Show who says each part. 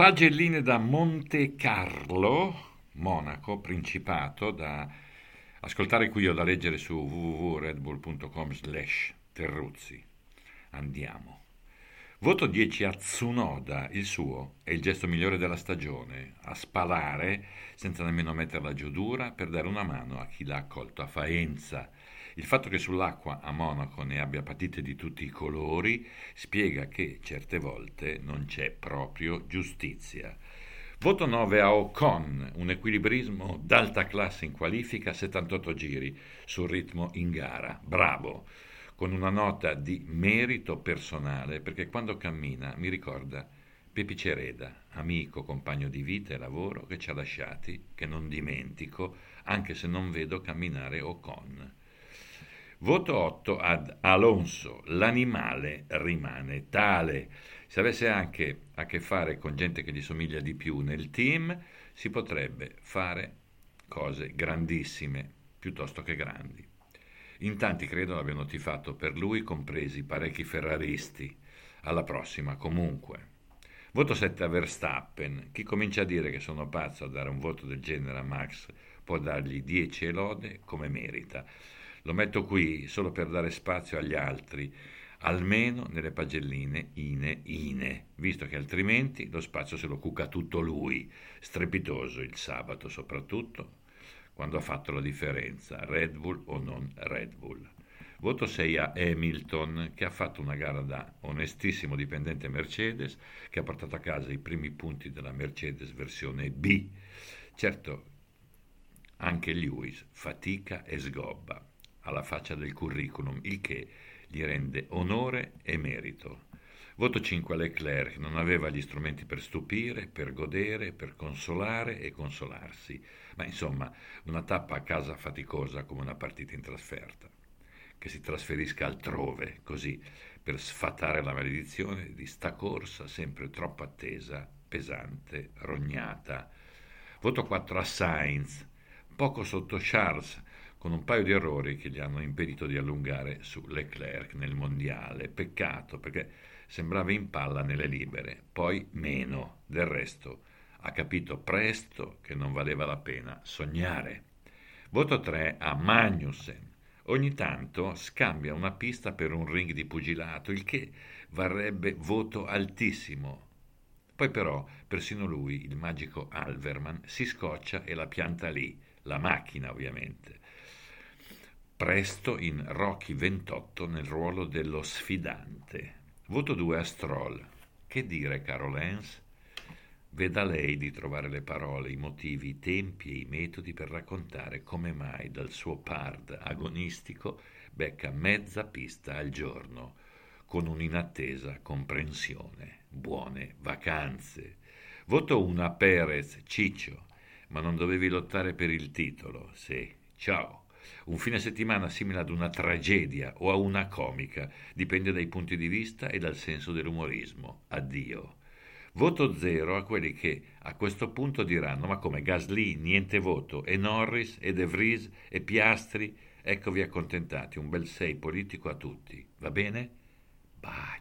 Speaker 1: Pagelline da Monte Carlo, Monaco, Principato, da ascoltare qui o da leggere su www.redbull.com slash Terruzzi. Andiamo. Voto 10 a Tsunoda, il suo è il gesto migliore della stagione, a spalare senza nemmeno metterla giù dura per dare una mano a chi l'ha accolto a Faenza. Il fatto che sull'acqua a Monaco ne abbia patite di tutti i colori spiega che certe volte non c'è proprio giustizia. Voto 9 a Ocon, un equilibrismo d'alta classe in qualifica, 78 giri sul ritmo in gara. Bravo, con una nota di merito personale, perché quando cammina mi ricorda Pepi Cereda, amico, compagno di vita e lavoro che ci ha lasciati, che non dimentico, anche se non vedo camminare Ocon. Voto 8 ad Alonso, l'animale rimane tale. Se avesse anche a che fare con gente che gli somiglia di più nel team, si potrebbe fare cose grandissime piuttosto che grandi. In tanti credo abbiano tifato per lui, compresi parecchi ferraristi. Alla prossima, comunque. Voto 7 a Verstappen. Chi comincia a dire che sono pazzo a dare un voto del genere a Max può dargli 10 elode come merita. Lo metto qui solo per dare spazio agli altri, almeno nelle pagelline ine ine, visto che altrimenti lo spazio se lo cuca tutto lui, strepitoso il sabato soprattutto, quando ha fatto la differenza, Red Bull o non Red Bull. Voto 6 a Hamilton, che ha fatto una gara da onestissimo dipendente Mercedes, che ha portato a casa i primi punti della Mercedes versione B. Certo, anche Lewis fatica e sgobba alla faccia del curriculum, il che gli rende onore e merito. Voto 5 a Leclerc, non aveva gli strumenti per stupire, per godere, per consolare e consolarsi, ma insomma una tappa a casa faticosa come una partita in trasferta. Che si trasferisca altrove, così, per sfatare la maledizione di sta corsa sempre troppo attesa, pesante, rognata. Voto 4 a Sainz, poco sotto Charles, con un paio di errori che gli hanno impedito di allungare su Leclerc nel mondiale. Peccato perché sembrava in palla nelle libere, poi meno. Del resto ha capito presto che non valeva la pena sognare. Voto 3 a Magnussen. Ogni tanto scambia una pista per un ring di pugilato, il che varrebbe voto altissimo. Poi però persino lui, il magico Alverman, si scoccia e la pianta lì, la macchina ovviamente presto in Rocky 28 nel ruolo dello sfidante. Voto 2 a Stroll. Che dire, caro Lance? Veda lei di trovare le parole, i motivi, i tempi e i metodi per raccontare come mai dal suo pard agonistico becca mezza pista al giorno, con un'inattesa comprensione. Buone vacanze. Voto 1 a Perez, Ciccio, ma non dovevi lottare per il titolo, sì. Ciao. Un fine settimana simile ad una tragedia o a una comica, dipende dai punti di vista e dal senso dell'umorismo. Addio. Voto zero a quelli che a questo punto diranno: Ma come Gasly, niente voto, e Norris, e De Vries, e Piastri? Eccovi accontentati, un bel sei politico a tutti. Va bene? Baci.